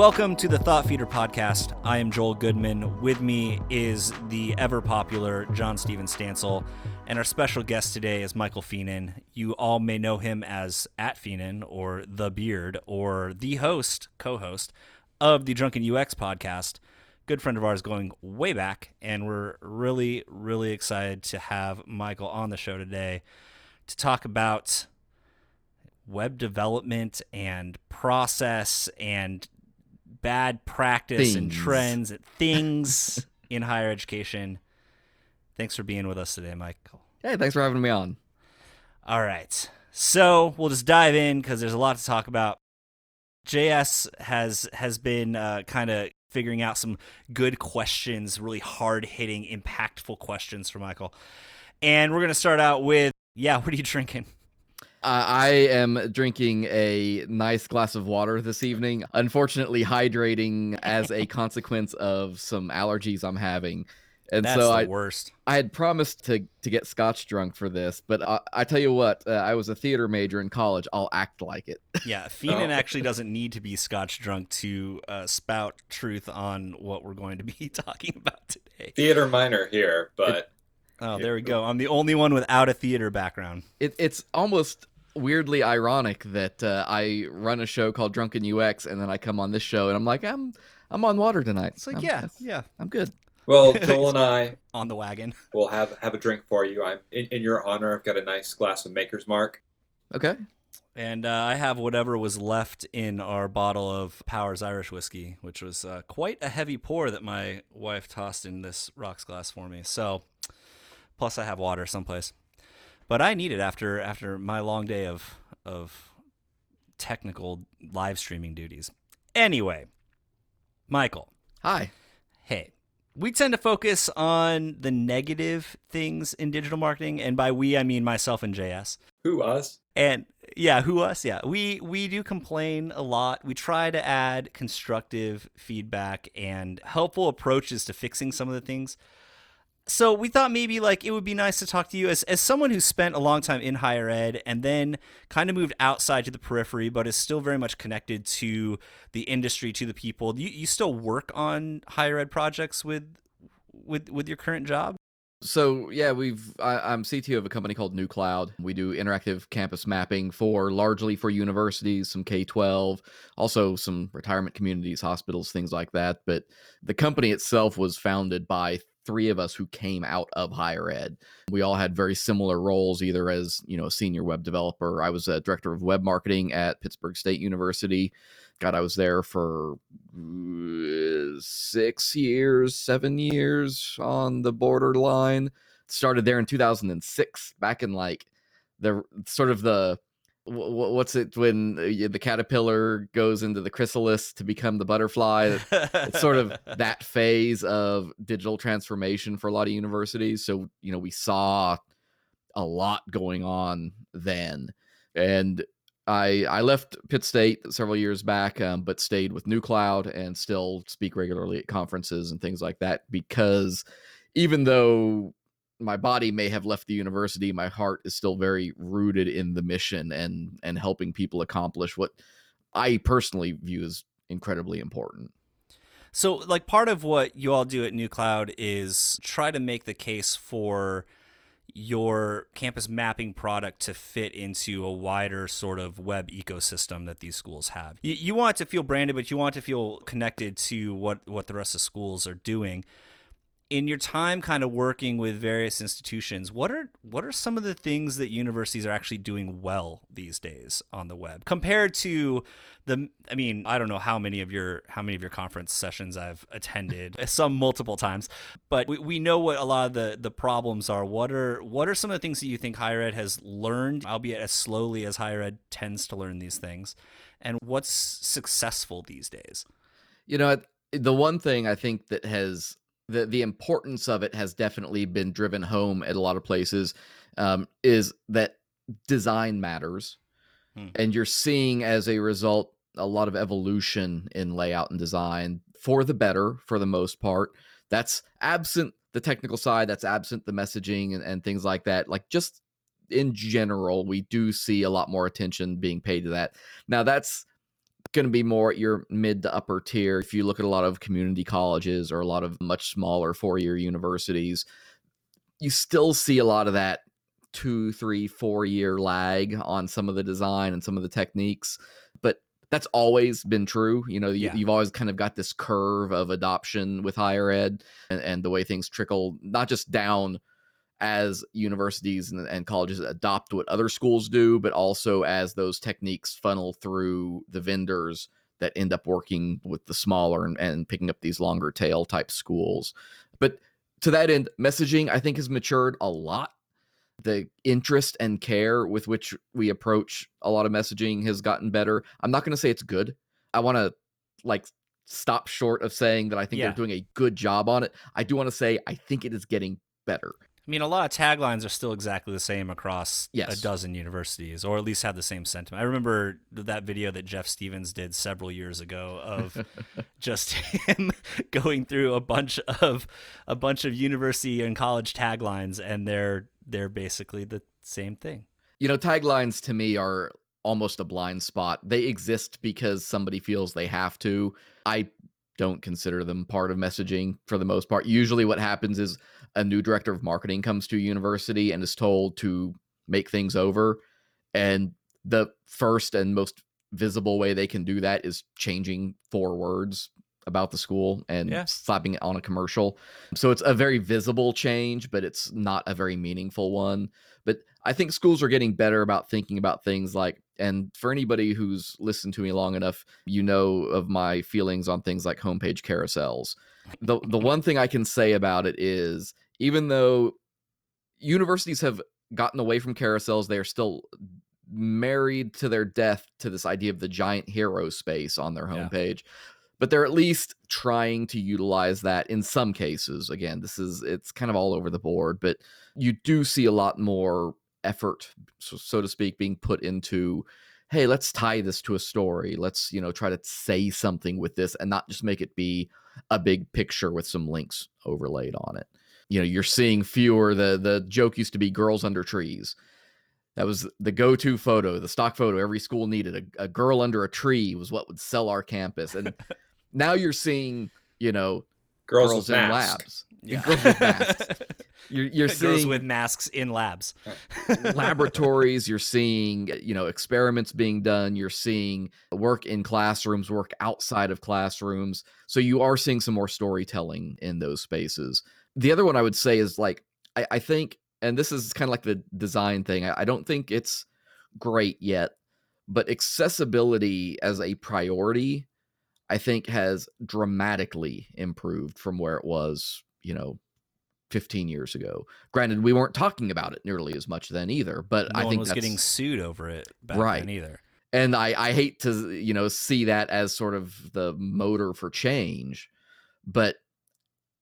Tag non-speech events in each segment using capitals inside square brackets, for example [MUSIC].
Welcome to the Thought Feeder podcast. I am Joel Goodman. With me is the ever popular John Steven Stansel, and our special guest today is Michael Fienen. You all may know him as at Fienen or the Beard or the host, co-host of the Drunken UX podcast. Good friend of ours going way back, and we're really, really excited to have Michael on the show today to talk about web development and process and bad practice and trends and things [LAUGHS] in higher education. Thanks for being with us today, Michael. Hey, thanks for having me on. All right. So we'll just dive in because there's a lot to talk about. JS has has been uh, kind of figuring out some good questions, really hard hitting, impactful questions for Michael. And we're gonna start out with, yeah, what are you drinking? Uh, I am drinking a nice glass of water this evening. Unfortunately, hydrating as a [LAUGHS] consequence of some allergies I'm having. And That's so the I, worst. I had promised to, to get scotch drunk for this, but I, I tell you what, uh, I was a theater major in college. I'll act like it. Yeah, [LAUGHS] Fienen Oh. actually doesn't need to be scotch drunk to uh, spout truth on what we're going to be [LAUGHS] talking about today. theater minor here, but Oh, there we go. I'm the only one without a theater background. it it's almost weirdly ironic that uh, I run a show called Drunken UX, and then I come on this show, and I'm like, I'm I'm on water tonight. It's like, I'm- yeah, yeah, I'm good. well, [LAUGHS] Joel and I on the wagon. [LAUGHS] We'll have have a drink for you. I'm in, in your honor. I've got a nice glass of Maker's Mark. Okay. And uh, I have whatever was left in our bottle of Powers Irish whiskey, which was uh, quite a heavy pour that my wife tossed in this rocks glass for me. So, plus I have water someplace, but I need it after after my long day of of technical live streaming duties. Anyway, Michael, Hi. hey, we tend to focus on the negative things in digital marketing, and by we I mean myself and JS. Who us? And yeah, who us? Yeah, we we do complain a lot. We try to add constructive feedback and helpful approaches to fixing some of the things. So we thought maybe like it would be nice to talk to you as as someone who spent a long time in higher ed and then kind of moved outside to the periphery, but is still very much connected to the industry, to the people. You you still work on higher ed projects with with with your current job? So yeah, we've I, I'm CTO of a company called nuCloud. We do interactive campus mapping for largely for universities, some K-12, also some retirement communities, hospitals, things like that. But the company itself was founded by three of us who came out of higher ed. We all had very similar roles, either as you know a senior web developer. I was a director of web marketing at Pittsburg State University. God, I was there for uh, six years, seven years on the borderline. Started there in 2006, back in like the sort of the what's it when uh, the caterpillar goes into the chrysalis to become the butterfly. It's sort of [LAUGHS] that phase of digital transformation for a lot of universities. So, you know, we saw a lot going on then. And I I left Pitt State several years back, um, but stayed with nuCloud and still speak regularly at conferences and things like that because even though my body may have left the university, my heart is still very rooted in the mission and and helping people accomplish what I personally view as incredibly important. So, like, part of what you all do at nuCloud is try to make the case for your campus mapping product to fit into a wider sort of web ecosystem that these schools have. You, you want to feel branded, but you want to feel connected to what, what the rest of schools are doing. In your time kind of working with various institutions, what are what are some of the things that universities are actually doing well these days on the web compared to the I mean, I don't know how many of your how many of your conference sessions I've attended, [LAUGHS] some multiple times, but we, we know what a lot of the the problems are. What are what are some of the things that you think higher ed has learned, albeit as slowly as higher ed tends to learn these things, and what's successful these days? You know, the one thing I think that has the the importance of it has definitely been driven home at a lot of places um, is that design matters, Hmm. and you're seeing as a result a lot of evolution in layout and design for the better for the most part. That's absent the technical side. That's absent the messaging and, and things like that. Like just in general, we do see a lot more attention being paid to that. Now that's going to be more at your mid to upper tier. If you look at a lot of community colleges or a lot of much smaller four year universities, you still see a lot of that two, three, four year lag on some of the design and some of the techniques. But that's always been true. You know, you, Yeah. you've always kind of got this curve of adoption with higher ed and, and the way things trickle, not just down as universities and, and colleges adopt what other schools do, but also as those techniques funnel through the vendors that end up working with the smaller and, and picking up these longer tail type schools. But to that end, messaging I think has matured a lot. The interest and care with which we approach a lot of messaging has gotten better. I'm not going to say it's good. I want to like stop short of saying that I think Yeah. they're doing a good job on it. I do want to say I think it is getting better. I mean, a lot of taglines are still exactly the same across Yes. a dozen universities, or at least have the same sentiment. I remember that video that Jeff Stevens did several years ago of [LAUGHS] just him [LAUGHS] going through a bunch of a bunch of university and college taglines, and they're they're basically the same thing. you know, taglines to me are almost a blind spot. They exist because somebody feels they have to. I don't consider them part of messaging for the most part. Usually, what happens is a new director of marketing comes to a university and is told to make things over. And the first and most visible way they can do that is changing four words about the school and Yeah. slapping it on a commercial. So it's a very visible change, but it's not a very meaningful one. But I think schools are getting better about thinking about things like, and for anybody who's listened to me long enough, you know of my feelings on things like homepage carousels. The the [LAUGHS] one thing I can say about it is even though universities have gotten away from carousels, they are still married to their death to this idea of the giant hero space on their Yeah. homepage. But they're at least trying to utilize that in some cases. Again, this is it's kind of all over the board, but you do see a lot more effort, so, so to speak, being put into hey, let's tie this to a story. Let's, you know, try to say something with this and not just make it be a big picture with some links overlaid on it. You know, you're seeing fewer the the joke used to be girls under trees. That was the go-to photo, the stock photo every school needed. A, a girl under a tree was what would sell our campus. And [LAUGHS] now you're seeing, you know, Girls, girls, in masks. labs. Girls with masks. [LAUGHS] You're, you're seeing with masks in labs. [LAUGHS] laboratories you're seeing you know experiments being done. You're seeing work in classrooms work outside of classrooms. So you are seeing some more storytelling in those spaces. The other one i would say is like i, I think and this is kind of like the design thing I, I don't think it's great yet but accessibility as a priority i think has dramatically improved from where it was you know 15 years ago granted we weren't talking about it nearly as much then either but No i one think was that's, getting sued over it back Right. then either. and i i hate to you know see that as sort of the motor for change but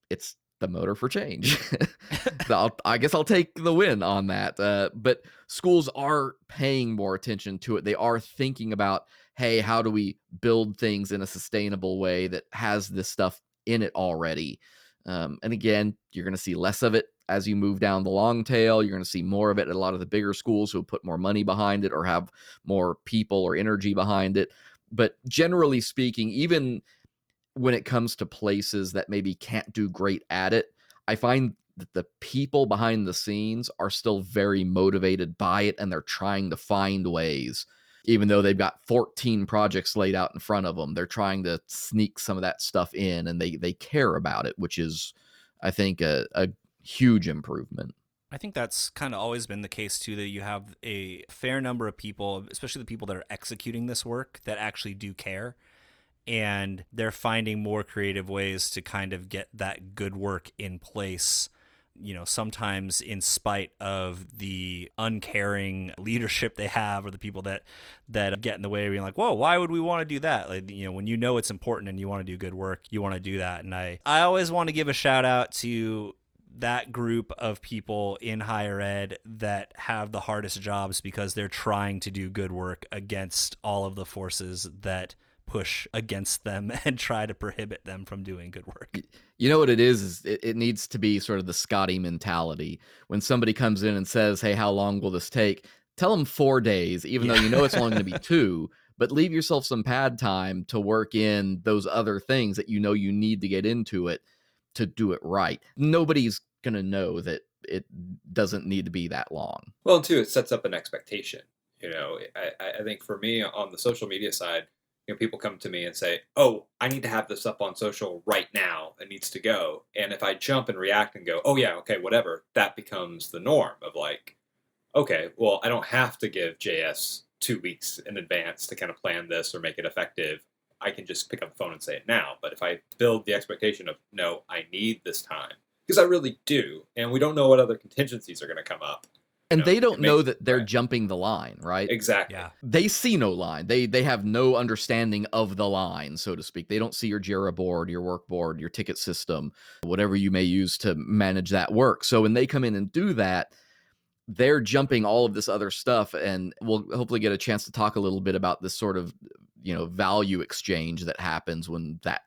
it's the motor for change [LAUGHS] I'll, i guess i'll take the win on that uh, but schools are paying more attention to it they are thinking about hey how do we build things in a sustainable way that has this stuff in it already um, and again you're going to see less of it as you move down the long tail you're going to see more of it at a lot of the bigger schools who put more money behind it or have more people or energy behind it. But generally speaking even when it comes to places that maybe can't do great at it i find that the people behind the scenes are still very motivated by it and they're trying to find ways even though they've got 14 projects laid out in front of them they're trying to sneak some of that stuff in and they they care about it which is i think a, a huge improvement I think that's kind of always been the case too. That you have a fair number of people, especially the people that are executing this work, that actually do care, and they're finding more creative ways to kind of get that good work in place. You know, sometimes in spite of the uncaring leadership they have, or the people that that get in the way of being like, "Whoa, why would we want to do that?" Like, you know, when you know it's important and you want to do good work, you want to do that. And I, I always want to give a shout out to that group of people in higher ed that have the hardest jobs because they're trying to do good work against all of the forces that push against them [LAUGHS] and try to prohibit them from doing good work. You know what it is? Is it, it needs to be sort of the Scotty mentality. When somebody comes in and says, "Hey, how long will this take?" Tell them four days, even though you know it's only going to be [LAUGHS] two. but leave yourself some pad time to work in those other things that you know you need to get into it to do it right. Nobody's going to know that it doesn't need to be that long. Well, too, it sets up an expectation. You know, I, I think for me on the social media side, you know, people come to me and say, "Oh, I need to have this up on social right now. It needs to go." And if I jump and react and go, "Oh yeah, okay, whatever," that becomes the norm of like, okay, well, I don't have to give JS two weeks in advance to kind of plan this or make it effective. I can just pick up the phone and say it now. But if I build the expectation of, no, I need this time, because I really do, and we don't know what other contingencies are going to come up and know, they don't know that they're right. jumping the line right exactly. Yeah. they see no line they they have no understanding of the line so to speak they don't see your jira board your work board your ticket system whatever you may use to manage that work so when they come in and do that they're jumping all of this other stuff and we'll hopefully get a chance to talk a little bit about this sort of you know value exchange that happens when that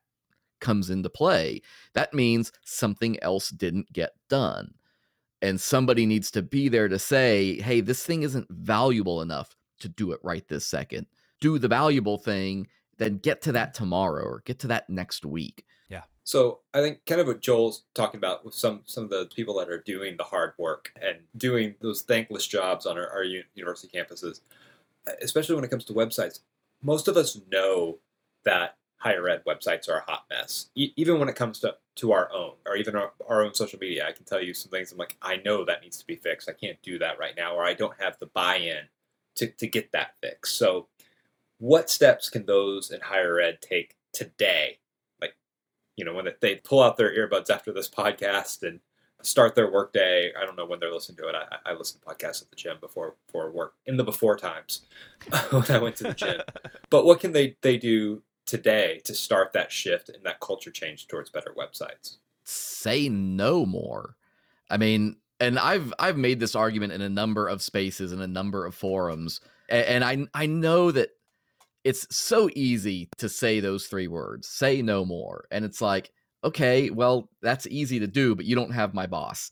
comes into play that means something else didn't get done and somebody needs to be there to say hey this thing isn't valuable enough to do it right this second do the valuable thing then get to that tomorrow or get to that next week Yeah. So I think kind of what Joel's talking about with some some of the people that are doing the hard work and doing those thankless jobs on our, our university campuses, especially when it comes to websites. Most of us know that higher ed websites are a hot mess. E- even when it comes to to our own or even our, our own social media, I can tell you some things. I'm like, I know that needs to be fixed. I can't do that right now, or I don't have the buy-in to to get that fixed. So, what steps can those in higher ed take today Like, you know, when they pull out their earbuds after this podcast and start their workday. I don't know when they're listening to it. I, I listen to podcasts at the gym before before work in the before times [LAUGHS] when I went to the gym. [LAUGHS] But what can they they do today to start that shift and that culture change towards better websites? say no more. I mean and i've i've made this argument in a number of spaces and a number of forums a- and i i know that it's so easy to say those three words say no more. And it's like okay well that's easy to do but you don't have my boss.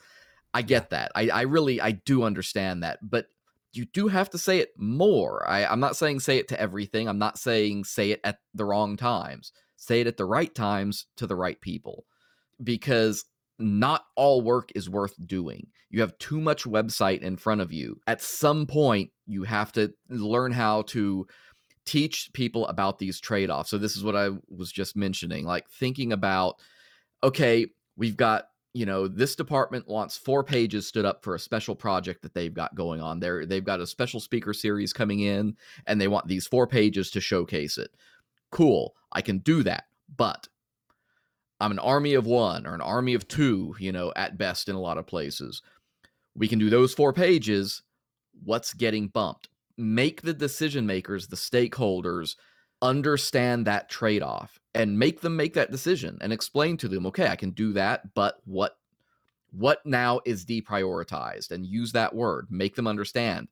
I get that. I i really i do understand that but you do have to say it more I, i'm not saying say it to everything i'm not saying say it at the wrong times say it at the right times to the right people because not all work is worth doing. You have too much website in front of you. At some point, you have to learn how to teach people about these trade offs. So, this is what I was just mentioning like thinking about, okay, we've got you know this department wants four pages stood up for a special project that they've got going on there they've got a special speaker series coming in and they want these four pages to showcase it cool i can do that but I'm an army of one or an army of two, you know, at best in a lot of places. We can do those four pages. What's getting bumped? Make the decision makers, the stakeholders, understand that trade off and make them make that decision and explain to them, okay, I can do that, but what what now is deprioritized? and use that word make them understand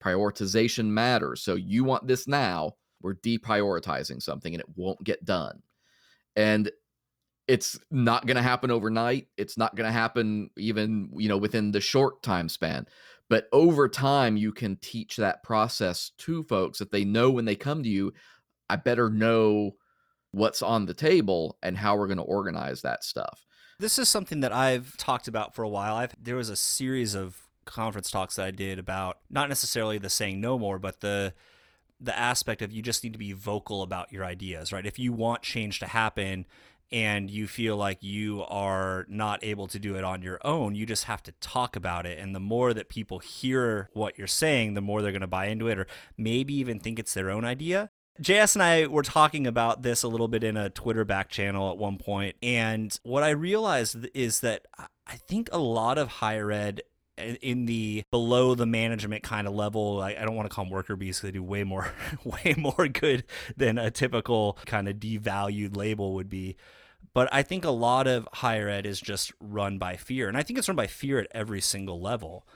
prioritization matters. So you want this now we're deprioritizing something and it won't get done. And it's not going to happen overnight. It's not going to happen even you know within the short time span. But over time you can teach that process to folks that they know when they come to you i better know what's on the table and how we're going to organize that stuff This is something that I've talked about for a while. I've there was a series of conference talks that I did about not necessarily the saying no more, but the the aspect of you just need to be vocal about your ideas, right? If you want change to happen and you feel like you are not able to do it on your own, you just have to talk about it. And the more that people hear what you're saying, the more they're going to buy into it or maybe even think it's their own idea. JS and I were talking about this a little bit in a Twitter back channel at one point, and what I realized is that I think a lot of higher ed in the below the management kind of level, I, don't want to call them worker bees because they do way more, [LAUGHS] way more good than a typical kind of devalued label would be. But I think a lot of higher ed is just run by fear, and I think it's run by fear at every single level.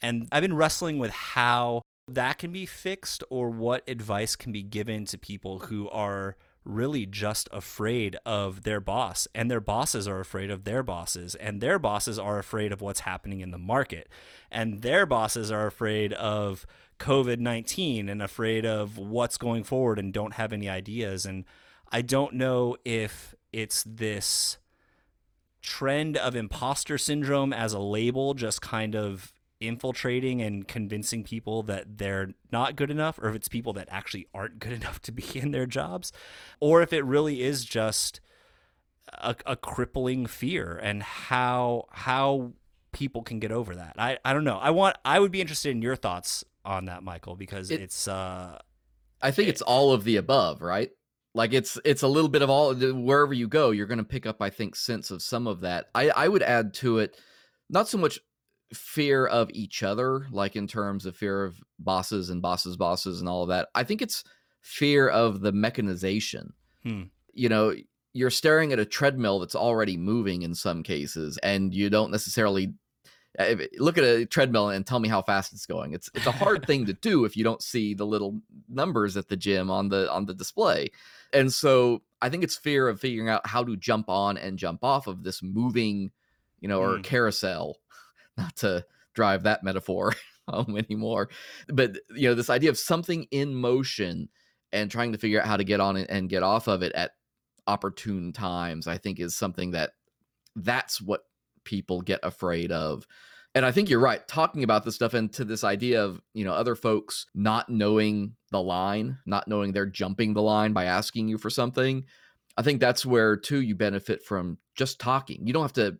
And I've been wrestling with how that can be fixed or what advice can be given to people who are really just afraid of their boss and their bosses are afraid of their bosses and their bosses are afraid of what's happening in the market and their bosses are afraid of COVID 19 and afraid of what's going forward and don't have any ideas. And I don't know if it's this trend of imposter syndrome as a label just kind of infiltrating and convincing people that they're not good enough or if it's people that actually aren't good [LAUGHS] enough to be in their jobs or if it really is just a, a crippling fear and how how people can get over that i i don't know i want i would be interested in your thoughts on that michael because It- it's uh I think it's all of the above, right? Like it's it's a little bit of all wherever you go, you're going to pick up I think sense of some of that. I I would add to it not so much fear of each other like in terms of fear of bosses and bosses bosses and all of that. I think it's fear of the mechanization. Hmm. You know, you're staring at a treadmill that's already moving in some cases and you don't necessarily uh, look at a treadmill and tell me how fast it's going. It's it's a hard thing to [LAUGHS] do if you don't see the little numbers at the gym on the on the display. And so I think it's fear of figuring out how to jump on and jump off of this moving, you know, or Mm. carousel. Not to drive that metaphor [LAUGHS] anymore, but you know, this idea of something in motion and trying to figure out how to get on it and get off of it at opportune times, I think is something that that's what people get afraid of. And I think you're right talking about this stuff and to this idea of, you know, other folks not knowing the line, not knowing they're jumping the line by asking you for something. I think that's where too you benefit from just talking. You don't have to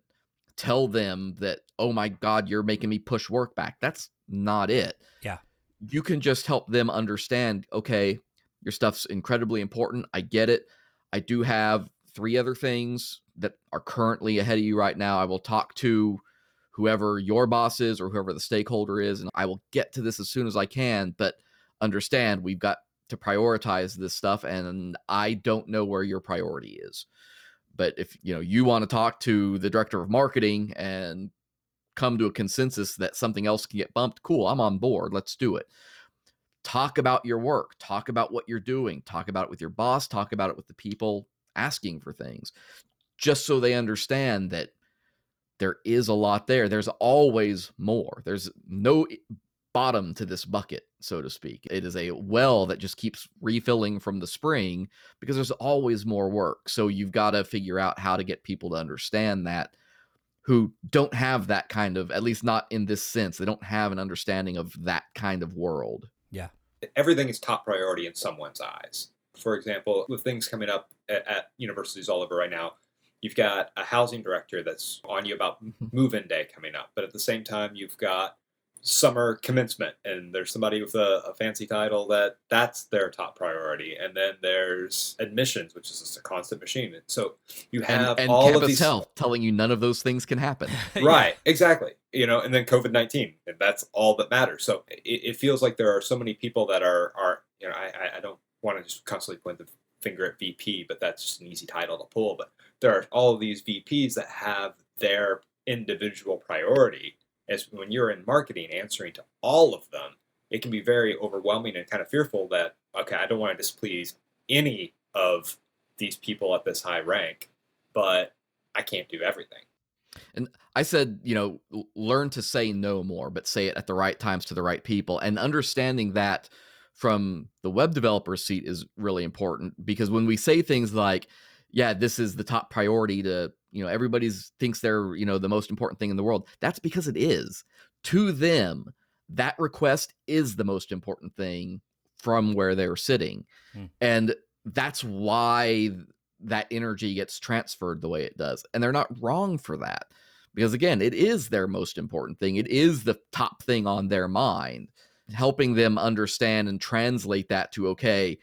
tell them that, "Oh my god, you're making me push work back." That's not it. Yeah. You can just help them understand, "Okay, your stuff's incredibly important. I get it. I do have three other things that are currently ahead of you right now. I will talk to whoever your boss is or whoever the stakeholder is, and I will get to this as soon as I can. But understand, we've got to prioritize this stuff, and I don't know where your priority is. But if you know you want to talk to the director of marketing and come to a consensus that something else can get bumped, cool, I'm on board. Let's do it talk about your work, talk about what you're doing, talk about it with your boss, talk about it with the people asking for things, just so they understand that there is a lot there. There's always more. There's no bottom to this bucket, so to speak. It is a well that just keeps refilling from the spring because there's always more work. So you've got to figure out how to get people to understand that who don't have that kind of at least not in this sense they don't have an understanding of that kind of world Yeah. everything is top priority in someone's eyes. For example, with things coming up at, at universities all over right now, you've got a housing director that's on you about Mhm. move-in day coming up, but at the same time, you've got summer commencement, and there's somebody with a, a fancy title that that's their top priority, and then there's admissions, which is just a constant machine. And so you have and all campus of these health telling you none of those things can happen. [LAUGHS] Right exactly. You know and then covid-19 and that's all that matters. So it, it feels like there are so many people that are are you know i I- i don't want to just constantly point the finger at vp but that's just an easy title to pull. But there are all of these vps that have their individual priority as when you're in marketing answering to all of them it can be very overwhelming and kind of fearful that okay i don't want to displease any of these people at this high rank but i can't do everything And I said, you know, learn to say no more, but say it at the right times to the right people. And understanding that from the web developer seat is really important because when we say things like, yeah, this is the top priority to, you know, everybody's thinks they're, you know, the most important thing in the world. That's because it is. To them, that request is the most important thing from where they're sitting. Hmm. And that's why that energy gets transferred the way it does. And they're not wrong for that because again it is their most important thing it is the top thing on their mind helping them understand and translate that to okay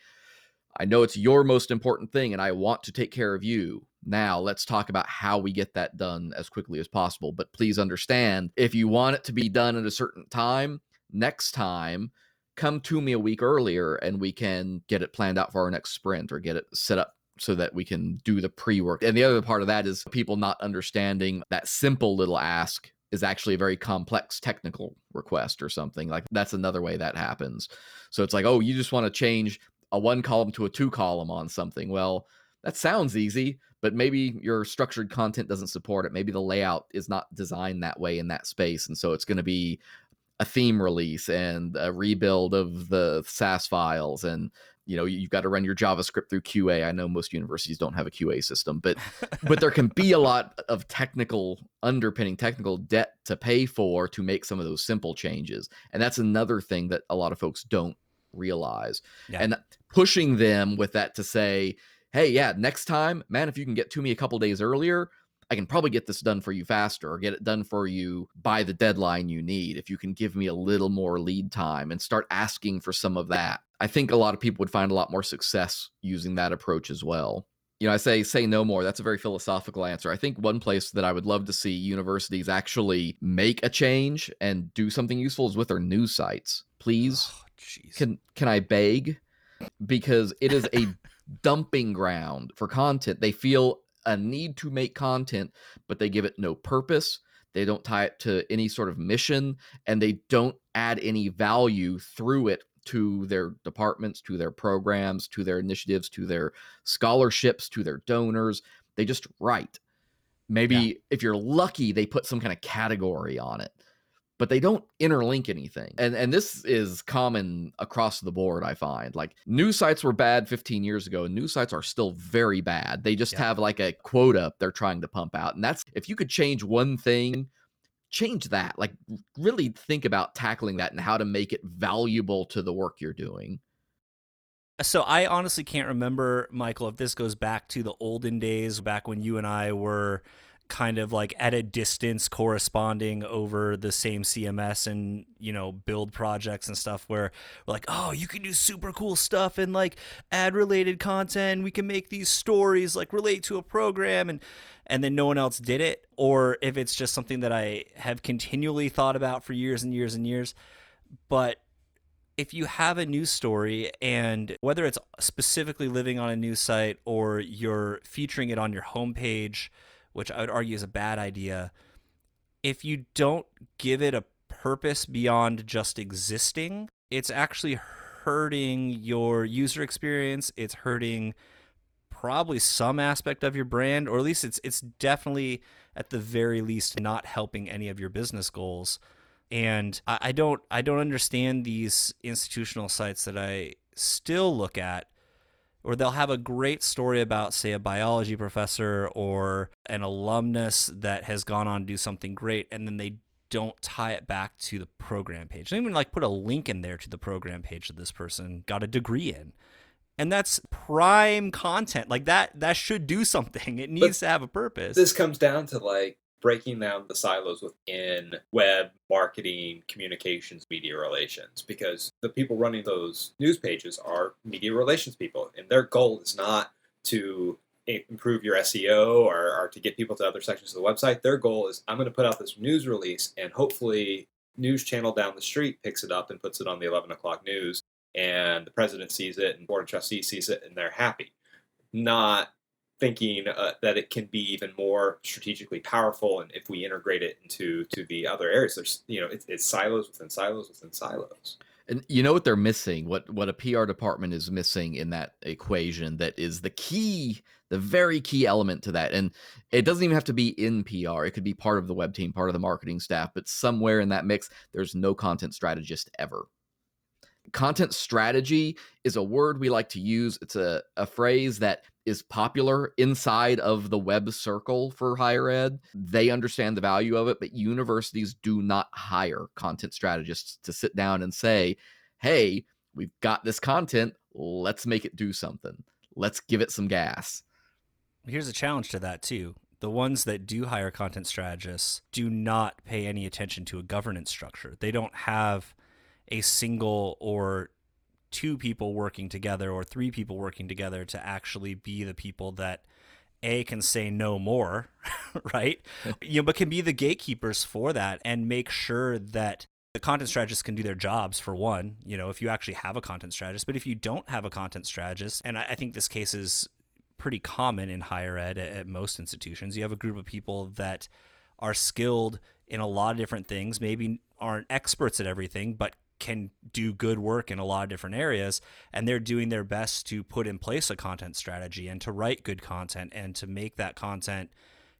i know it's your most important thing and i want to take care of you now let's talk about how we get that done as quickly as possible but please understand if you want it to be done at a certain time next time come to me a week earlier and we can get it planned out for our next sprint or get it set up so that we can do the pre work. And the other part of that is people not understanding that simple little ask is actually a very complex technical request or something. Like that's another way that happens. So it's like, oh, you just want to change a one column to a two column on something. Well, that sounds easy, but maybe your structured content doesn't support it. Maybe the layout is not designed that way in that space. And so it's going to be a theme release and a rebuild of the Sass files and you know you've got to run your javascript through qa i know most universities don't have a qa system but but there can be a lot of technical underpinning technical debt to pay for to make some of those simple changes and that's another thing that a lot of folks don't realize Yeah. and pushing them with that to say hey yeah next time man if you can get to me a couple days earlier I can probably get this done for you faster or get it done for you by the deadline you need if you can give me a little more lead time and start asking for some of that. I think a lot of people would find a lot more success using that approach as well. You know, I say say no more. That's a very philosophical answer. I think one place that I would love to see universities actually make a change and do something useful is with their news sites. Please, Oh, can can I beg? Because it is a [LAUGHS] dumping ground for content. They feel a need to make content, but they give it no purpose. They don't tie it to any sort of mission, and they don't add any value through it to their departments, to their programs, to their initiatives, to their scholarships, to their donors. They just write. Maybe if you're lucky, they put some kind of category on it but they don't interlink anything. And and this is common across the board, I find. Like news sites were bad 15 years ago, and news sites are still very bad. They just Yeah. have like a quota they're trying to pump out. And that's if you could change one thing, change that. Like really think about tackling that and how to make it valuable to the work you're doing. Uh, so I honestly can't remember, Michael, if this goes back to the olden days, back when you and I were kind of like at a distance corresponding over the same CMS and, you know, build projects and stuff where we're like, oh, you can do super cool stuff and like add related content. We can make these stories like relate to a program and and then no one else did it. Or if it's just something that I have continually thought about for years and years and years. But if you have a news story and whether it's specifically living on a news site or you're featuring it on your homepage, which I would argue is a bad idea, if you don't give it a purpose beyond just existing, it's actually hurting your user experience. It's hurting probably some aspect of your brand, or at least it's it's definitely at the very least not helping any of your business goals and I, I don't I don't understand these institutional sites that I still look at or they'll have a great story about say a biology professor or an alumnus that has gone on to do something great and then they don't tie it back to the program page. They don't even like put a link in there to the program page that this person got a degree in. And that's prime content. Like that that should do something. It needs to have a purpose. This comes down to like breaking down the silos within web marketing, communications, media relations, because the people running those news pages are media relations people, and their goal is not to improve your SEO or, or to get people to other sections of the website. Their goal is I'm going to put out this news release, and hopefully, news channel down the street picks it up and puts it on the 11 o'clock news, and the president sees it, and board of trustees sees it, and they're happy. Not thinking uh, that it can be even more strategically powerful and if we integrate it into to the other areas there's you know it's, it's silos within silos within silos And you know what they're missing? What what a PR department is missing in that equation that is the key, the very key element to that. And it doesn't even have to be in PR. It could be part of the web team, part of the marketing staff, but somewhere in that mix, there's no content strategist ever. Content strategy is a word we like to use. It's a, a phrase that is popular inside of the web circle for higher ed. They understand the value of it, but universities do not hire content strategists to sit down and say, hey, we've got this content. Let's make it do something. Let's give it some gas. Here's a challenge to that too. The ones that do hire content strategists do not pay any attention to a governance structure. They don't have a single or two people working together or three people working together to actually be the people that a can say no more, [LAUGHS] right? [LAUGHS] you know, but can be the gatekeepers for that and make sure that the content strategists can do their jobs for one, you know, if you actually have a content strategist. But if you don't have a content strategist, and I, I think this case is pretty common in higher ed at, at most institutions, you have a group of people that are skilled in a lot of different things, maybe aren't experts at everything, but can do good work in a lot of different areas and they're doing their best to put in place a content strategy and to write good content and to make that content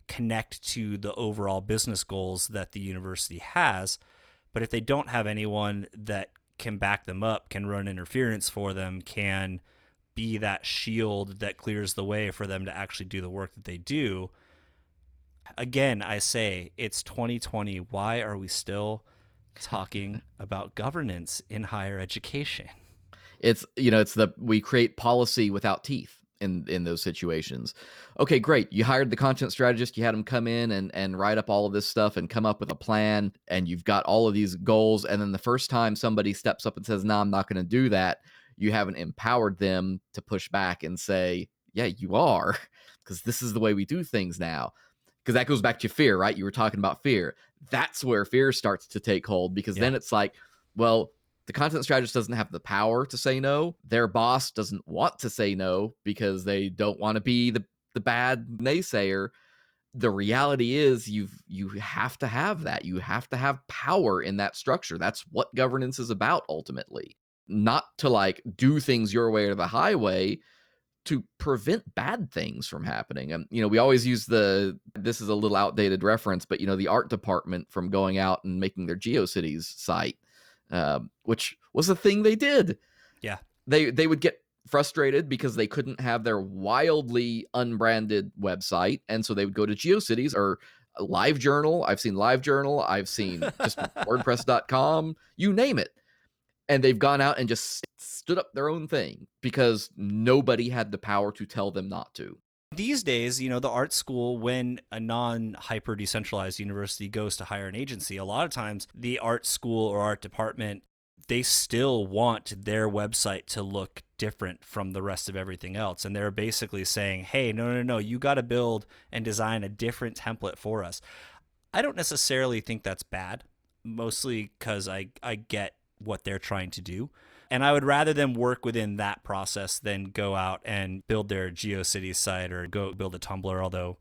connect to the overall business goals that the university has But if they don't have anyone that can back them up, can run interference for them, can be that shield that clears the way for them to actually do the work that they do. Again, I say it's 2020. Why are we still talking about governance in higher education? It's you know, it's the we create policy without teeth in in those situations. Okay, great. You hired the content strategist, you had them come in and and write up all of this stuff and come up with a plan and you've got all of these goals and then the first time somebody steps up and says, "No, I'm not going to do that." You haven't empowered them to push back and say, "Yeah, you are." [LAUGHS] Because this is the way we do things now. Because that goes back to fear, right? You were talking about fear. That's where fear starts to take hold because Yeah. then it's like, well, the content strategist doesn't have the power to say no. Their boss doesn't want to say no because they don't want to be the, the bad naysayer. The reality is you've you have to have that. You have to have power in that structure. That's what governance is about ultimately. Not to like do things your way or the highway, to prevent bad things from happening. And you know, we always use the this is a little outdated reference, but you know, the art department from going out and making their GeoCities site, um, which was a thing they did. Yeah. they they would get frustrated because they couldn't have their wildly unbranded website, and so they would go to GeoCities or LiveJournal. I've seen LiveJournal. I've seen just [LAUGHS] WordPress.com. You name it and they've gone out and just stood up their own thing because nobody had the power to tell them not to. These days, you know, the art school, when a non hyper decentralized university goes to hire an agency, a lot of times the art school or art department, they still want their website to look different from the rest of everything else. And they're basically saying, hey, no, no, no, you got to build and design a different template for us. I don't necessarily think that's bad, mostly because I, I get what they're trying to do. And I would rather them work within that process than go out and build their GeoCities site or go build a Tumblr, although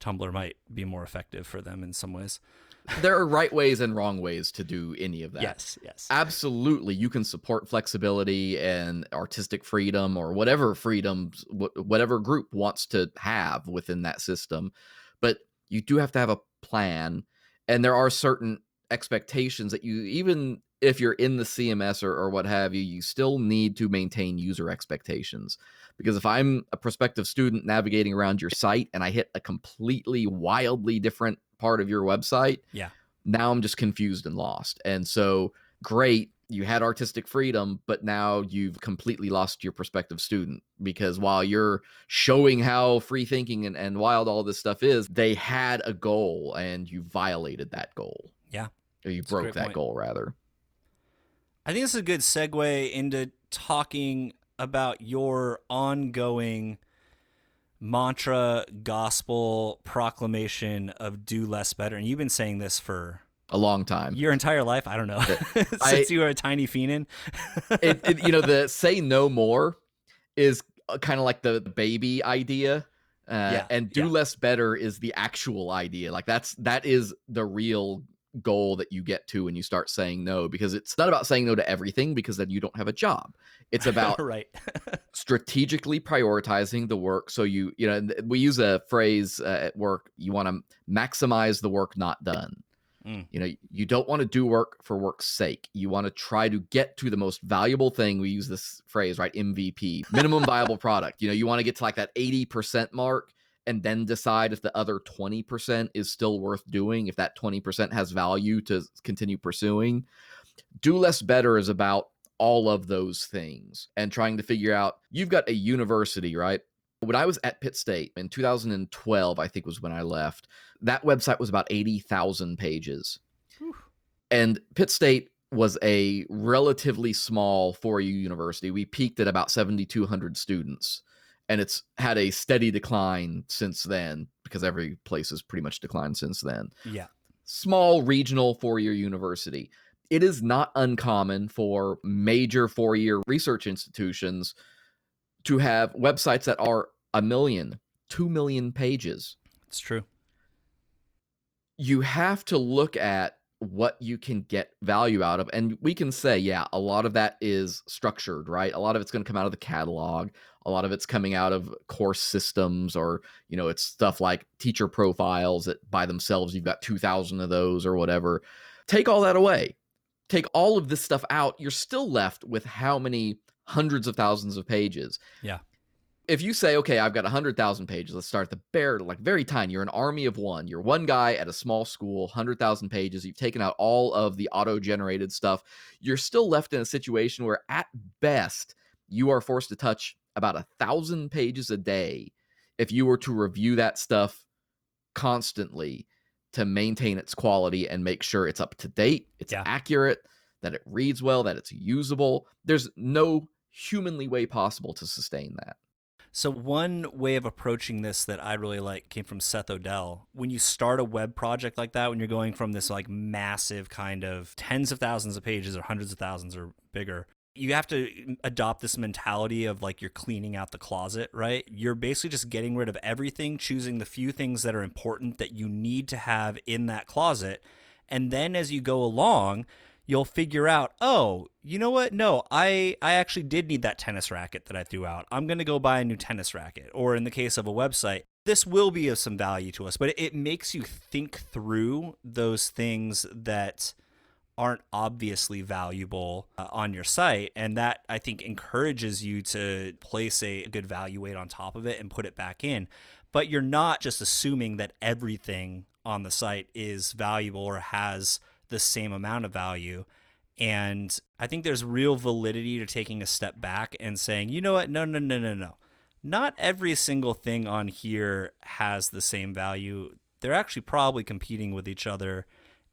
Tumblr might be more effective for them in some ways. There are right ways and wrong ways to do any of that. Yes, yes. Absolutely, you can support flexibility and artistic freedom or whatever freedoms whatever group wants to have within that system, but you do have to have a plan and there are certain expectations that you even if you're in the CMS or, or what have you, you still need to maintain user expectations. Because if I'm a prospective student navigating around your site and I hit a completely wildly different part of your website, Yeah. now I'm just confused and lost. And so, great, you had artistic freedom, but now you've completely lost your prospective student because while you're showing how free thinking and, and wild all this stuff is, they had a goal and you violated that goal. Yeah. Or you That's broke that point. goal, rather. I think this is a good segue into talking about your ongoing mantra, gospel, proclamation of do less better. And you've been saying this for A long time. your entire life. I don't know. [LAUGHS] Since I- you were a tiny Fienen. it, it- you know, the [LAUGHS] say no more is kind of like the baby idea. Uh, Yeah, and do yeah. less better is the actual idea. Like that's that is the real goal that you get to when you start saying no because it's not about saying no to everything because then you don't have a job. It's [LAUGHS] about right. [LAUGHS] strategically prioritizing the work so you you know we use a phrase uh, at work you want to maximize the work not done Mm. you know you don't want to do work for work's sake you want to try to get to the most valuable thing we use this phrase right mvp minimum viable product you know you want to get to like that 80% mark and then decide if the other 20% is still worth doing if that 20% has value to continue pursuing do less better is about all of those things and trying to figure out you've got a university, right? When I was at Pitt State in 2012, I think was when I left, that website was about 80,000 pages. Whew. And Pitt State was a relatively small four year university. We peaked at about 7,200 students. And it's had a steady decline since then because every place has pretty much declined since then Yeah. small regional four year university. It is not uncommon for major four year research institutions to have websites that are a million, two million pages. It's true. You have to look at what you can get value out of. And we can say, yeah, a lot of that is structured, right? A lot of it's going to come out of the catalog. A lot of it's coming out of course systems or, you know, it's stuff like teacher profiles that by themselves, you've got 2,000 of those or whatever. Take all that away. take all of this stuff out, you're still left with how many hundreds of thousands of pages. Yeah. If you say, okay, I've got 100,000 pages, let's start at the bare, like very tiny. You're an army of one. You're one guy at a small school, 100,000 pages. You've taken out all of the auto generated stuff. You're still left in a situation where, at best, you are forced to touch about a thousand pages a day if you were to review that stuff constantly to maintain its quality and make sure it's up to date, it's Yeah. accurate, that it reads well, that it's usable. There's no humanly way possible to sustain that. So one way of approaching this that I really like came from Seth Odell. When you start a web project like that, when you're going from this like massive kind of tens of thousands of pages or hundreds of thousands or bigger, you have to adopt this mentality of like you're cleaning out the closet, right? You're basically just getting rid of everything, choosing the few things that are important that you need to have in that closet. And then as you go along, you'll figure out, oh, you know what? No, I I actually did need that tennis racket that I threw out. I'm going to go buy a new tennis racket. Or in the case of a website, this will be of some value to us, but it makes you think through those things that aren't obviously valuable uh, on your site and that I think encourages you to place a good value weight on top of it and put it back in. But you're not just assuming that everything on the site is valuable or has the same amount of value. And I think there's real validity to taking a step back and saying, you know what? No, no, no, no, no. Not every single thing on here has the same value. They're actually probably competing with each other.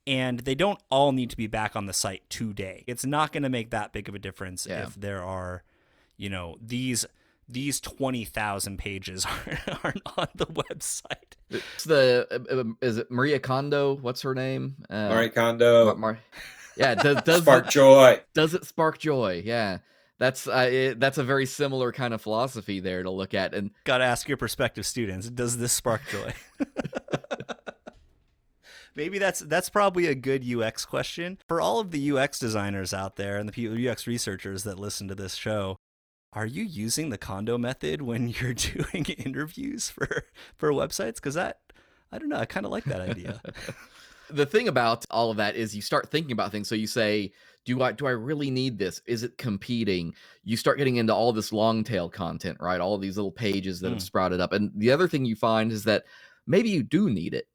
And they don't all need to be back on the site today. It's not going to make that big of a difference Yeah. if there are, you know, these these 20,000 pages aren't, [LAUGHS] aren't on the website. It's the uh, um, is it Maria Kondo? What's her name? Uh, Marie Kondo, Mar- Mar- yeah, does [LAUGHS] does Spark it, Joy. does it spark joy? Yeah, that's uh, it, that's a very similar kind of philosophy there to look at. And Got to ask your prospective students, does this spark joy? [LAUGHS] Maybe that's that's probably a good UX question for all of the UX designers out there and the people, UX researchers that listen to this show. Are you using the Kondo method when [LAUGHS] you're doing interviews for for websites? Because that I don't know, I kind of like that idea. [LAUGHS] the thing about all of that is you start thinking about things. So you say, do I do I really need this? Is it competing? You start getting into all this long tail content, right? All these little pages that have Mm. sprouted up. And the other thing you find is that maybe you do need it,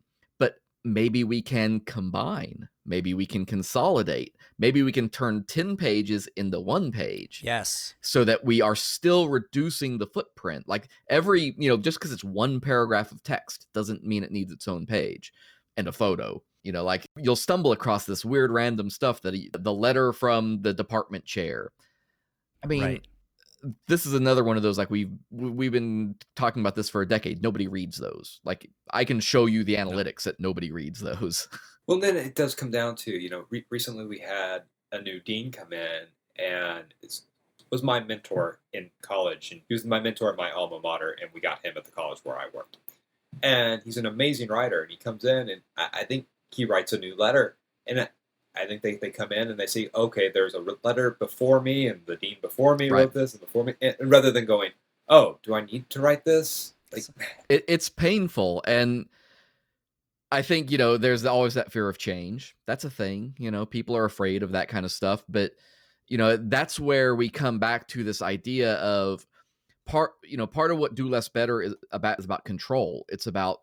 maybe we can combine. Maybe we can consolidate. Maybe we can turn 10 pages into one page yes. so that we are still reducing the footprint. Like every, you know, just because it's one paragraph of text doesn't mean it needs its own page and a photo. You know, like you'll stumble across this weird random stuff that he- the letter from the department chair. I mean, right. This is another one of those like we've we- we've been talking about this for a decade. Nobody reads those. Like I can show you the analytics that nobody reads those. [LAUGHS] Well, then it does come down to you know. Re- recently, we had a new dean come in, and was my mentor in college, and he was my mentor at my alma mater, and we got him at the college where I worked. And he's an amazing writer, and he comes in, and I, I think he writes a new letter, and I, think they, they come in and they say, okay, there's a letter before me, and the dean before me Right. wrote this, and before me, and rather than going, oh, do I need to write this? Like, it, it's painful and i think you know there's always that fear of change that's a thing you know people are afraid of that kind of stuff but you know that's where we come back to this idea of part you know part of what do less better is about is about control it's about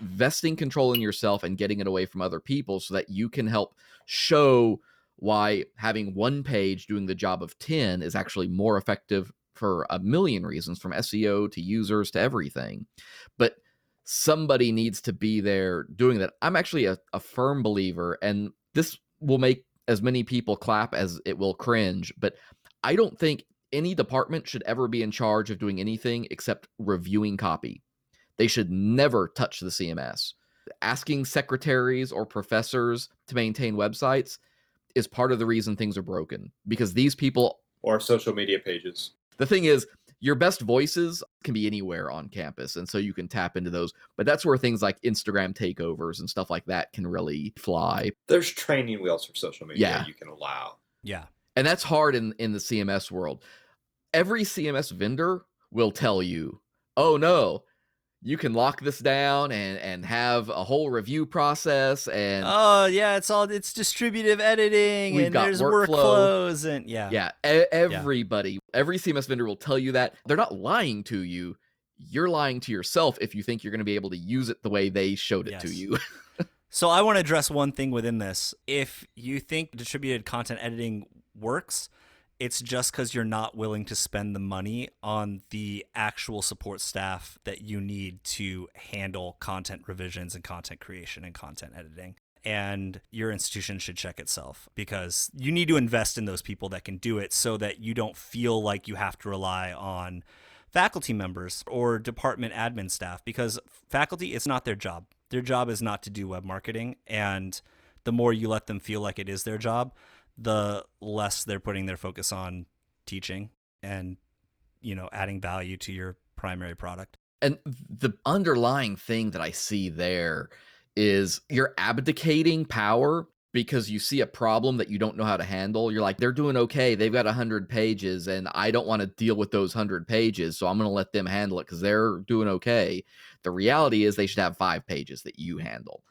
vesting control in yourself and getting it away from other people so that you can help show why having one page doing the job of 10 is actually more effective for a million reasons from SEO to users to everything. But somebody needs to be there doing that. I'm actually a, a firm believer, and this will make as many people clap as it will cringe, but I don't think any department should ever be in charge of doing anything except reviewing copy. They should never touch the CMS. Asking secretaries or professors to maintain websites is part of the reason things are broken because these people or social media pages. the thing is your best voices can be anywhere on campus and so you can tap into those but that's where things like instagram takeovers and stuff like that can really fly There's training wheels for social media Yeah. you can allow. Yeah. and that's hard in in the cms world every cms vendor will tell you oh no you can lock this down and and have a whole review process and oh yeah, it's all it's distributive editing and there's workflow. workflows and yeah. yeah, e- everybody, every CMS vendor will tell you that. They're not lying to you. You're lying to yourself if you think you're going to be able to use it the way they showed it to you. [LAUGHS] So I want to address one thing within this. If you think distributed content editing works, it's just because you're not willing to spend the money on the actual support staff that you need to handle content revisions and content creation and content editing. And your institution should check itself because you need to invest in those people that can do it so that you don't feel like you have to rely on faculty members or department admin staff because faculty it's not their job their job is not to do web marketing and the more you let them feel like it is their job the less they're putting their focus on teaching and you know adding value to your primary product and the underlying thing that I see there is you're abdicating power because you see a problem that you don't know how to handle. You're like, they're doing okay. They've got 100 pages, and I don't want to deal with those 100 pages. So I'm going to let them handle it because they're doing okay. The reality is they should have five pages that you mm-hmm. handle.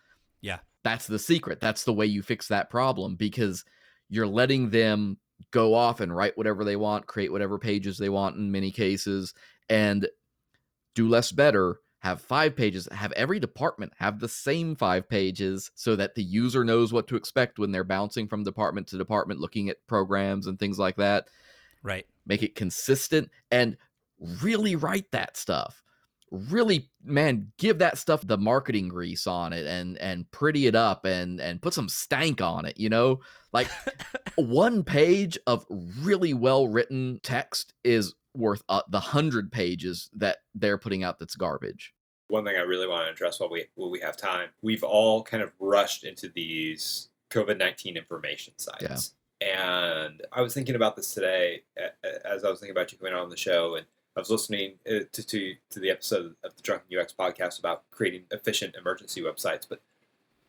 Yeah. That's the secret. That's the way you fix that problem because you're letting them go off and write whatever they want, create whatever pages they want in many cases, and do less better have five pages have every department have the same five pages so that the user knows what to expect when they're bouncing from department to department looking at programs and things like that. Right. Make it consistent and really write that stuff really man give that stuff the marketing grease on it and and pretty it up and and put some stank on it you know? Like [LAUGHS] one page of really well written text is worth uh, the hundred pages that they're putting out that's garbage. One thing I really want to address while we while we have time, we've all kind of rushed into these COVID nineteen information sites, and I was thinking about this today a- a- as I was thinking about you coming on the show, and I was listening uh, to to, to the episode of the Drunken UX podcast about creating efficient emergency websites, but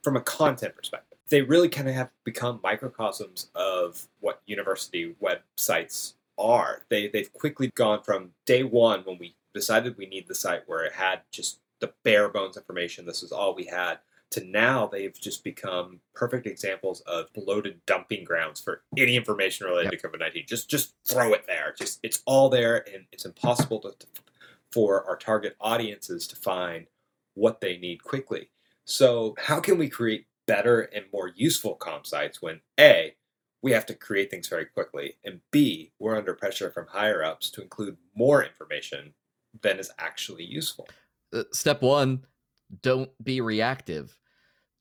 from a content perspective, they really kind of have become microcosms of what university websites are. They they've quickly gone from day one when we decided we need the site where it had just the bare bones information. This is all we had. To now, they've just become perfect examples of bloated dumping grounds for any information related to COVID nineteen. Just just throw it there. Just it's all there, and it's impossible to, to, for our target audiences to find what they need quickly. So, how can we create better and more useful comp sites when a we have to create things very quickly, and b we're under pressure from higher ups to include more information than is actually useful. Uh, step one don't be reactive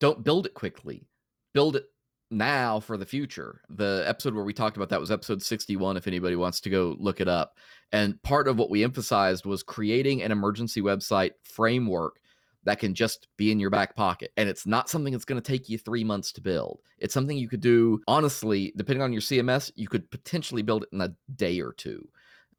don't build it quickly. Build it now for the future. The episode where we talked about that was episode 61 if anybody wants to go look it up. And part of what we emphasized was creating an emergency website framework that can just be in your back pocket. And it's not something that's going to take you three months to build. It's something you could do honestly depending on your cms you could potentially build it in a day or two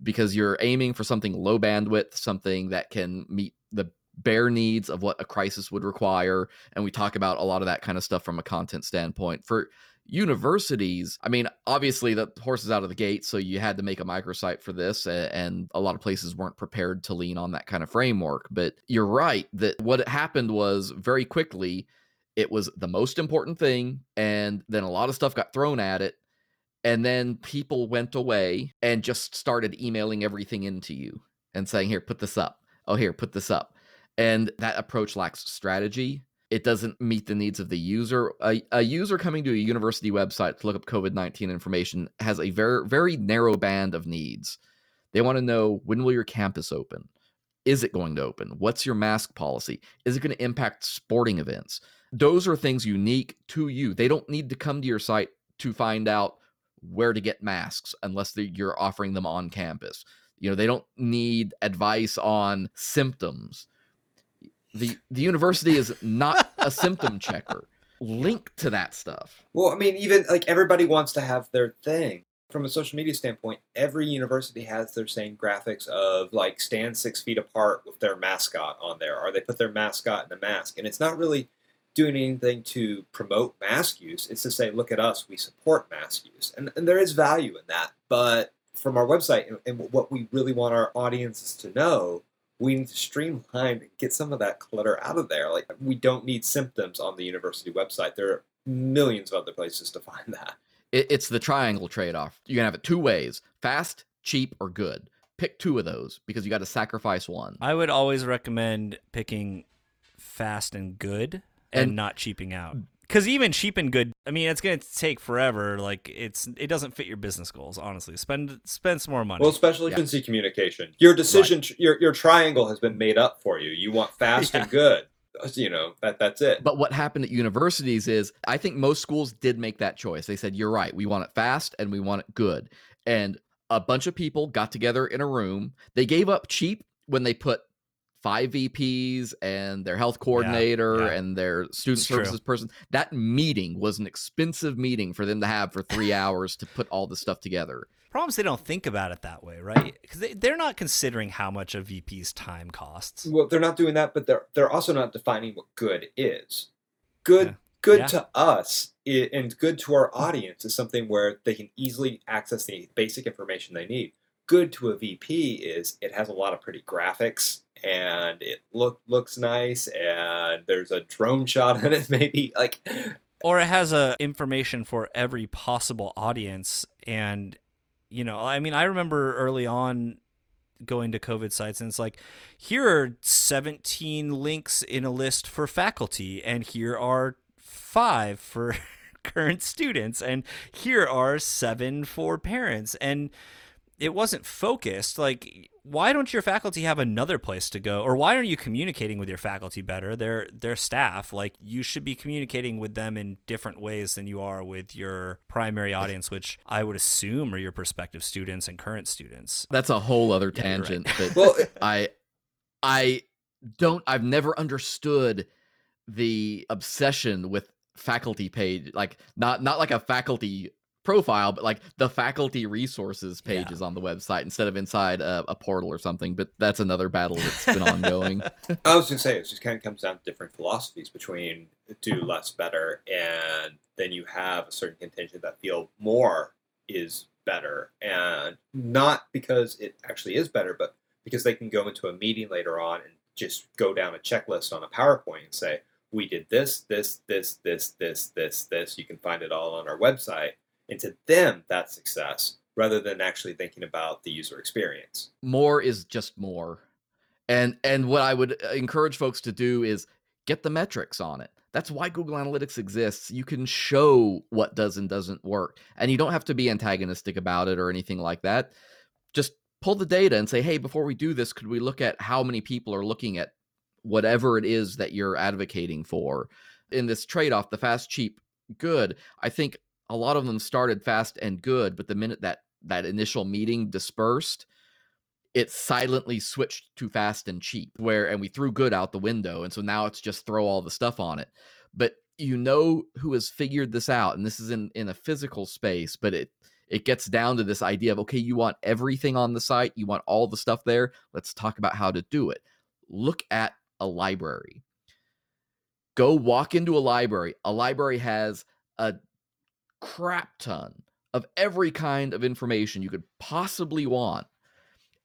because you're aiming for something low bandwidth something that can meet the bare needs of what a crisis would require and we talk about a lot of that kind of stuff from a content standpoint. For universities i mean obviously the horse is out of the gate so you had to make a microsite for this and a lot of places weren't prepared to lean on that kind of framework. But you're right that what happened was very quickly it was the most important thing and then a lot of stuff got thrown at it and then people went away and just started emailing everything into you and saying here put this up. Oh here put this up and that approach lacks strategy. It doesn't meet the needs of the user. A, a user coming to a university website to look up covid-19 information has a very very narrow band of needs. They want to know when will your campus open? Is it going to open? What's your mask policy? Is it going to impact sporting events? Those are things unique to you. They don't need to come to your site to find out where to get masks unless you're offering them on campus. You know they don't need advice on symptoms the the university is not a symptom checker link to that stuff Well, I mean, even like everybody wants to have their thing. From a social media standpoint, every university has their same graphics of like stand six feet apart with their mascot on there, or they put their mascot in a mask. And it's not really doing anything to promote mask use. It's to say, look at us, we support mask use. And, and there is value in that. But from our website and, and what we really want our audiences to know, we need to streamline get some of that clutter out of there. Like we don't need symptoms on the university website. There are millions of other places to find that. It, it's the triangle trade-off. You can have it two ways: fast, cheap, or good. Pick two of those because you got to sacrifice one. I would always recommend picking fast and good and, And- not cheaping out. Because even cheap and good, I mean, it's going to take forever. Like it's, it doesn't fit your business goals. Honestly, spend spend some more money. Well, especially Yeah. agency communication. Your decision, your your triangle has been made up for you. You want [LAUGHS] fast Yeah. and good. You know that that's it. But what happened at universities is I think most schools did make that choice. They said, You're right. We want it fast and we want it good. And a bunch of people got together in a room. They gave up cheap when they put five VPs and their health coordinator yeah. and their student It's true. services person. That meeting was an expensive meeting for them to have for three [LAUGHS] hours to put all the stuff together. Problems they don't think about it that way, right? Because they, they're not considering how much a VP's time costs. Well, they're not doing that, but they're they're also not defining what good is. Good Yeah. good Yeah. to us i- and good to our audience is something where they can easily access the basic information they need. Good to a VP is it has a lot of pretty graphics and it look looks nice and there's a drone shot in it [LAUGHS] maybe like or it has a information for every possible audience and you know i mean i remember early on going to covid sites and it's like here are 17 links in a list for faculty and here are five for [LAUGHS] current students and here are seven for parents and it wasn't focused like why don't your faculty have another place to go or why aren't you communicating with your faculty better their their staff like you should be communicating with them in different ways than you are with your primary audience which i would assume are your prospective students and current students That's a whole other Yeah, right. tangent. But well I I don't I've never understood the obsession with faculty page like not not like a faculty profile but like the faculty resources Yeah. pages on the website instead of inside a, a portal or something but that's another battle that's been ongoing [LAUGHS] I was gonna say it just kind of comes down to different philosophies between do less better, and then you have a certain contingent that feel more is better, and not because it actually is better, but because they can go into a meeting later on and just go down a checklist on a PowerPoint and say, "We did this, this, this, this, this, this, this." You can find it all on our website, and to them, that's success, rather than actually thinking about the user experience. more is just more. And and what i would uh, encourage folks to do is get the metrics on it. That's why google analytics exists. You can show what does and doesn't work and you don't have to be antagonistic about it or anything like that. Just pull the data and say hey before we do this could we look at how many people are looking at whatever it is that you're advocating for? In this trade-off the fast cheap good i think a lot of them started fast and good but the minute that that initial meeting dispersed it silently switched to fast and cheap where and we threw good out the window and so now it's just throw all the stuff on it. But you know who has figured this out and this is in in a physical space but it it gets down to this idea of okay you want everything on the site you want all the stuff there let's talk about how to do it. Look at a library. Go walk into a library. A library has a crap ton of every kind of information you could possibly want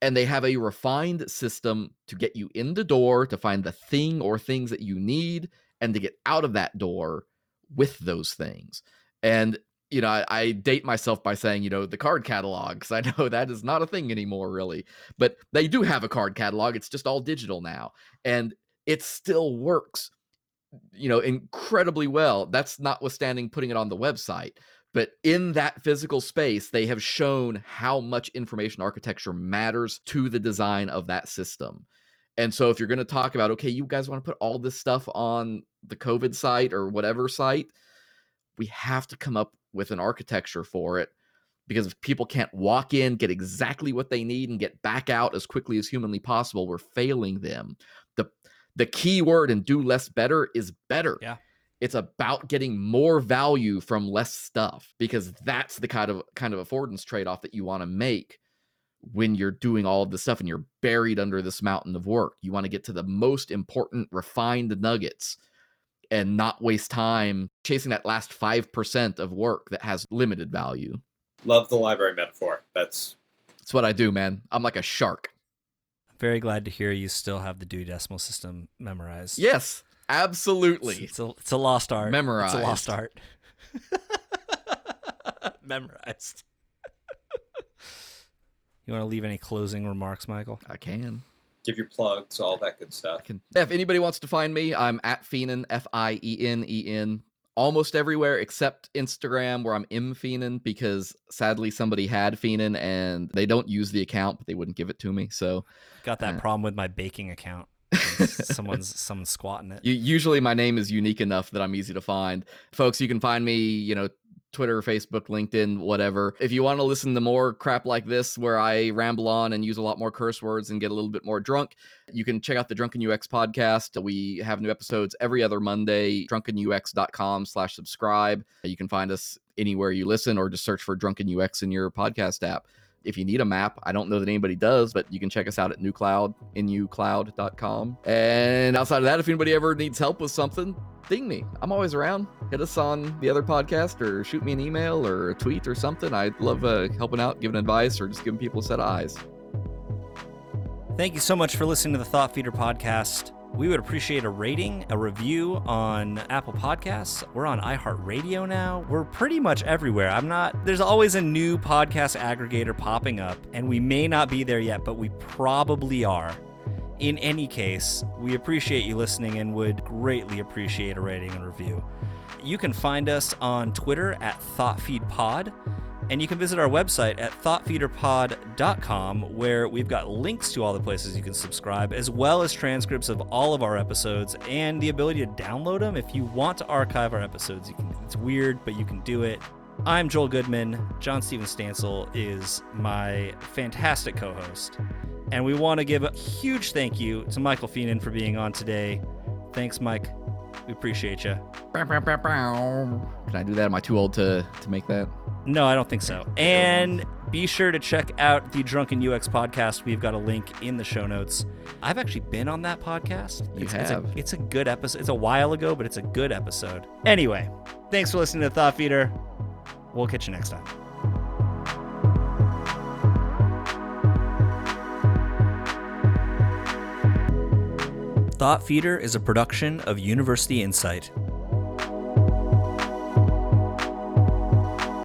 and they have a refined system to get you in the door to find the thing or things that you need and to get out of that door with those things. And you know I, I date myself by saying you know the card catalog because i [LAUGHS] know that is not a thing anymore really. But they do have a card catalog it's just all digital now and it still works you know incredibly well that's notwithstanding putting it on the website but in that physical space they have shown how much information architecture matters to the design of that system. And so if you're going to talk about okay you guys want to put all this stuff on the covid site or whatever site we have to come up with an architecture for it because if people can't walk in get exactly what they need and get back out as quickly as humanly possible we're failing them. The the key word in do less better is better. Yeah. it's about getting more value from less stuff because that's the kind of kind of affordance trade-off that you want to make when you're doing all of this stuff and you're buried under this mountain of work. You want to get to the most important refined nuggets and not waste time chasing that last 5% of work that has limited value. Love the library metaphor. That's that's what i do man. I'm like a shark Very glad to hear you still have the Dewey Decimal System memorized. Yes, absolutely. It's, it's, a, it's a lost art. Memorized. It's a lost art. [LAUGHS] memorized. [LAUGHS] you want to leave any closing remarks, Michael? I can. Give your plugs, all that good stuff. can. If anybody wants to find me, I'm at Fienen, F I E N E N, almost everywhere except Instagram, where I'm M Fienen, because sadly somebody had Fienen and they don't use the account, but they wouldn't give it to me. So Got that Uh. problem with my baking account. [LAUGHS] someone's someone's squatting it. usually my name is unique enough that I'm easy to find. Folks, you can find me, you know, Twitter, Facebook, LinkedIn, whatever. If you want to listen to more crap like this, where I ramble on and use a lot more curse words and get a little bit more drunk, you can check out the Drunken UX podcast. We have new episodes every other Monday. DrunkenUX.com slash subscribe. You can find us anywhere you listen or just search for Drunken UX in your podcast app. If you need a map, I don't know that anybody does, but you can check us out at nuCloud, nucloud.com. And outside of that, if anybody ever needs help with something, ding me. I'm always around. Hit us on the other podcast or shoot me an email or a tweet or something. I'd love uh, helping out, giving advice, or just giving people a set of eyes. Thank you so much for listening to the Thought Feeder podcast. We would appreciate a rating, a review on Apple Podcasts. We're on iHeartRadio now. We're pretty much everywhere. I'm not, there's always a new podcast aggregator popping up, and we may not be there yet, but we probably are. In any case, we appreciate you listening and would greatly appreciate a rating and review. You can find us on Twitter at ThoughtFeedPod. And you can visit our website at thoughtfeederpod.com, where we've got links to all the places you can subscribe, as well as transcripts of all of our episodes and the ability to download them. If you want to archive our episodes, you can. It's weird, but you can do it. I'm Joel Goodman. John Steven Stansel is my fantastic co host. And we want to give a huge thank you to Michael Fienen for being on today. Thanks, Mike. We appreciate you. Can I do that? Am I too old to, to make that? No, I don't think so. And be sure to check out the Drunken UX podcast. We've got a link in the show notes. I've actually been on that podcast. You it's, It's a, have. it's a good episode. It's a while ago, but it's a good episode. Anyway, thanks for listening to Thought Feeder. We'll catch you next time. Thought Feeder is a production of University Insight.